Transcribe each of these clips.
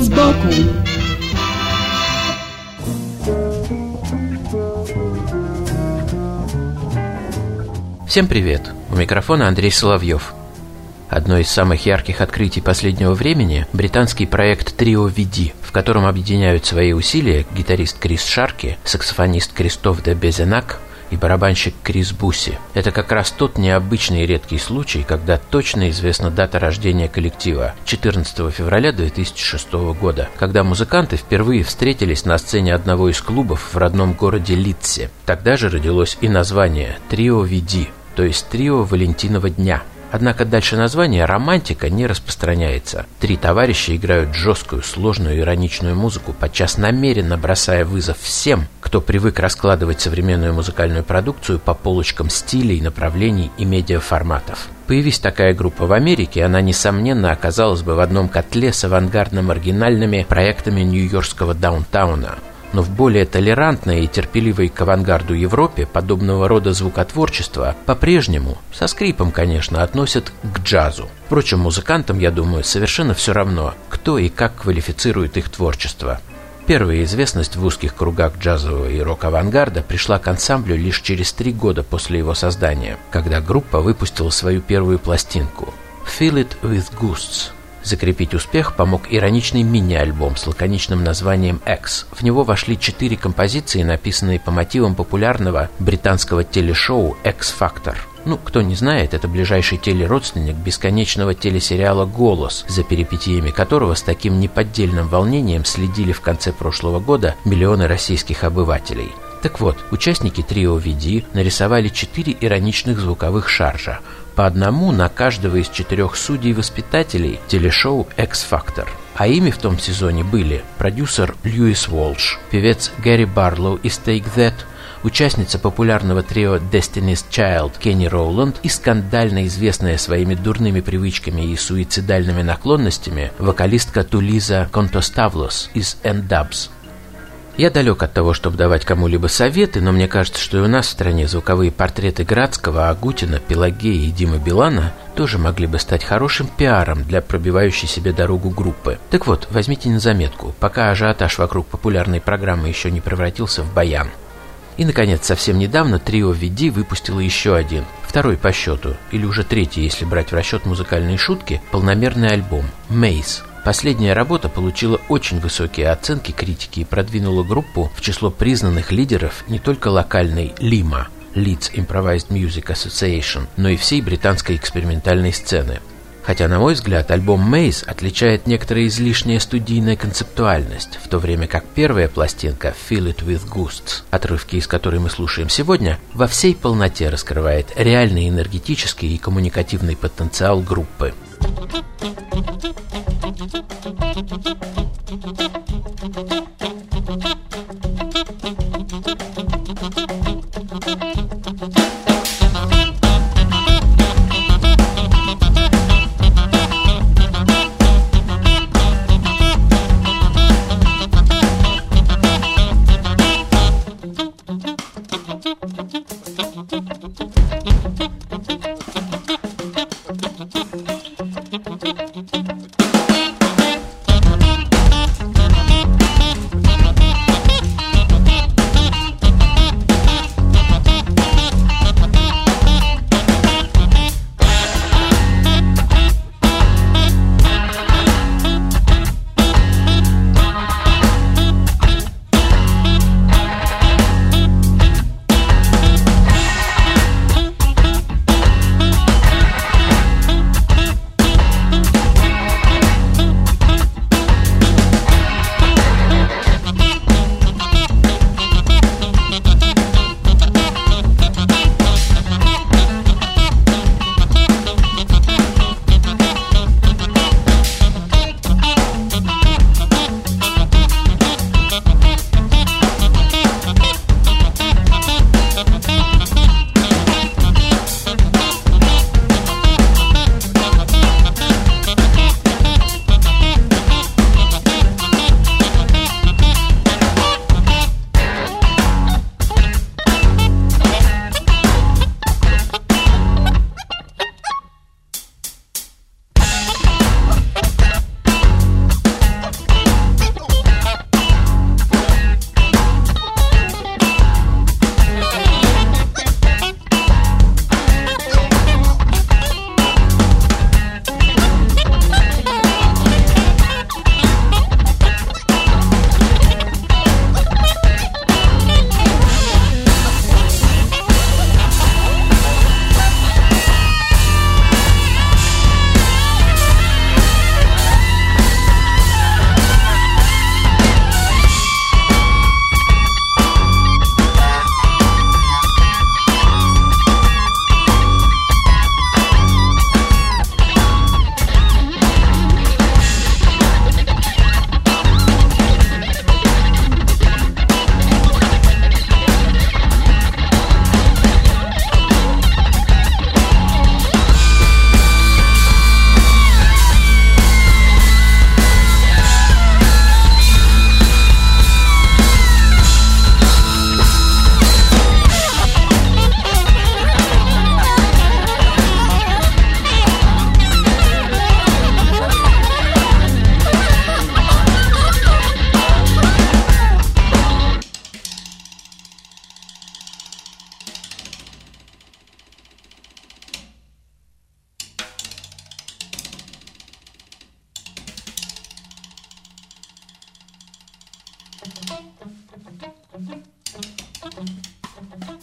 Вид сбоку Всем привет! У микрофона Андрей Соловьев. Одно из самых ярких открытий последнего времени – британский проект Trio VD, в котором объединяют свои усилия гитарист Крис Шарки, саксофонист Кристоф де Безенак и барабанщик Крис Бусси. Это как раз тот необычный и редкий случай, когда точно известна дата рождения коллектива – 14 февраля 2006 года, когда музыканты впервые встретились на сцене одного из клубов в родном городе Литсе. Тогда же родилось и название – Trio VD, то есть Трио Валентинова дня – Однако дальше названия романтика не распространяется. Три товарища играют жесткую, сложную, ироничную музыку, подчас намеренно бросая вызов всем, кто привык раскладывать современную музыкальную продукцию по полочкам стилей, направлений и медиаформатов. Появись такая группа в Америке, она, несомненно, оказалась бы в одном котле с авангардно-маргинальными проектами нью-йоркского даунтауна – но в более толерантной и терпеливой к авангарду Европе подобного рода звукотворчество по-прежнему, со скрипом, конечно, относят к джазу. Впрочем, музыкантам, я думаю, совершенно все равно, кто и как квалифицирует их творчество. Первая известность в узких кругах джазового и рок-авангарда пришла к ансамблю лишь через три года после его создания, когда группа выпустила свою первую пластинку «Feel It With Ghosts», Закрепить успех помог ироничный мини-альбом с лаконичным названием «X». В него вошли четыре композиции, написанные по мотивам популярного британского телешоу «X-Factor». Ну, кто не знает, это ближайший телеродственник бесконечного телесериала «Голос», за перипетиями которого с таким неподдельным волнением следили в конце прошлого года миллионы российских обывателей. Так вот, участники трио VD нарисовали четыре ироничных звуковых шаржа – по одному на каждого из четырех судей-воспитателей телешоу «X-Factor». А ими в том сезоне были продюсер Льюис Уолш, певец Гэри Барлоу из Take That, участница популярного трио Destiny's Child Кенни Роуланд и скандально известная своими дурными привычками и суицидальными наклонностями вокалистка Тулиза Контоставлос из N-Dubs. Я далек от того, чтобы давать кому-либо советы, но мне кажется, что и у нас в стране звуковые портреты Градского, Агутина, Пелагея и Димы Билана тоже могли бы стать хорошим пиаром для пробивающей себе дорогу группы. Так вот, возьмите на заметку, пока ажиотаж вокруг популярной программы еще не превратился в баян. И, наконец, совсем недавно трио VD выпустило еще один, второй по счету, или уже третий, если брать в расчет музыкальные шутки, полномерный альбом «Maze», Последняя работа получила очень высокие оценки критики и продвинула группу в число признанных лидеров не только локальной Лима Leeds Improvised Music Association, но и всей британской экспериментальной сцены. Хотя, на мой взгляд, альбом Maze отличает некоторая излишняя студийная концептуальность, в то время как первая пластинка Feel It With Ghosts, отрывки из которой мы слушаем сегодня, во всей полноте раскрывает реальный энергетический и коммуникативный потенциал группы. thank you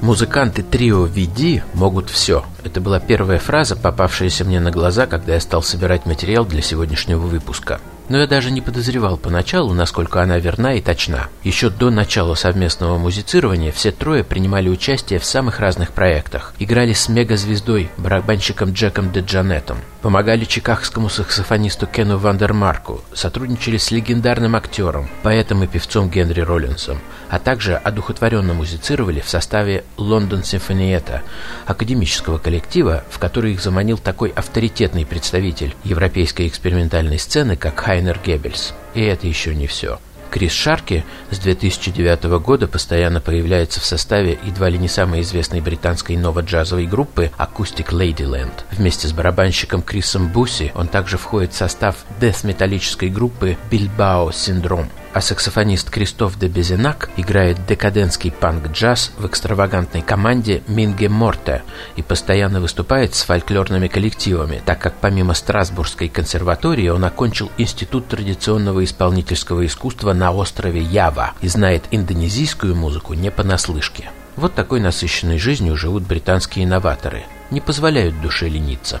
Музыканты трио VD могут все. Это была первая фраза, попавшаяся мне на глаза, когда я стал собирать материал для сегодняшнего выпуска. Но я даже не подозревал поначалу, насколько она верна и точна. Еще до начала совместного музицирования все трое принимали участие в самых разных проектах. Играли с мегазвездой, барабанщиком Джеком Деджанетом. Помогали чикагскому саксофонисту Кену Вандермарку. Сотрудничали с легендарным актером, поэтом и певцом Генри Роллинсом. А также одухотворенно музицировали в составе Лондон Симфониета, академического коллектива, в который их заманил такой авторитетный представитель европейской экспериментальной сцены, как Хайнер Геббельс. И это еще не все. Крис Шарки с 2009 года постоянно появляется в составе едва ли не самой известной британской ново-джазовой группы Acoustic Ladyland. Вместе с барабанщиком Крисом Буси он также входит в состав деф-металлической группы Bilbao Syndrome а саксофонист Кристоф де Безенак играет декадентский панк-джаз в экстравагантной команде Минге Морте и постоянно выступает с фольклорными коллективами, так как помимо Страсбургской консерватории он окончил Институт традиционного исполнительского искусства на острове Ява и знает индонезийскую музыку не понаслышке. Вот такой насыщенной жизнью живут британские инноваторы. Не позволяют душе лениться.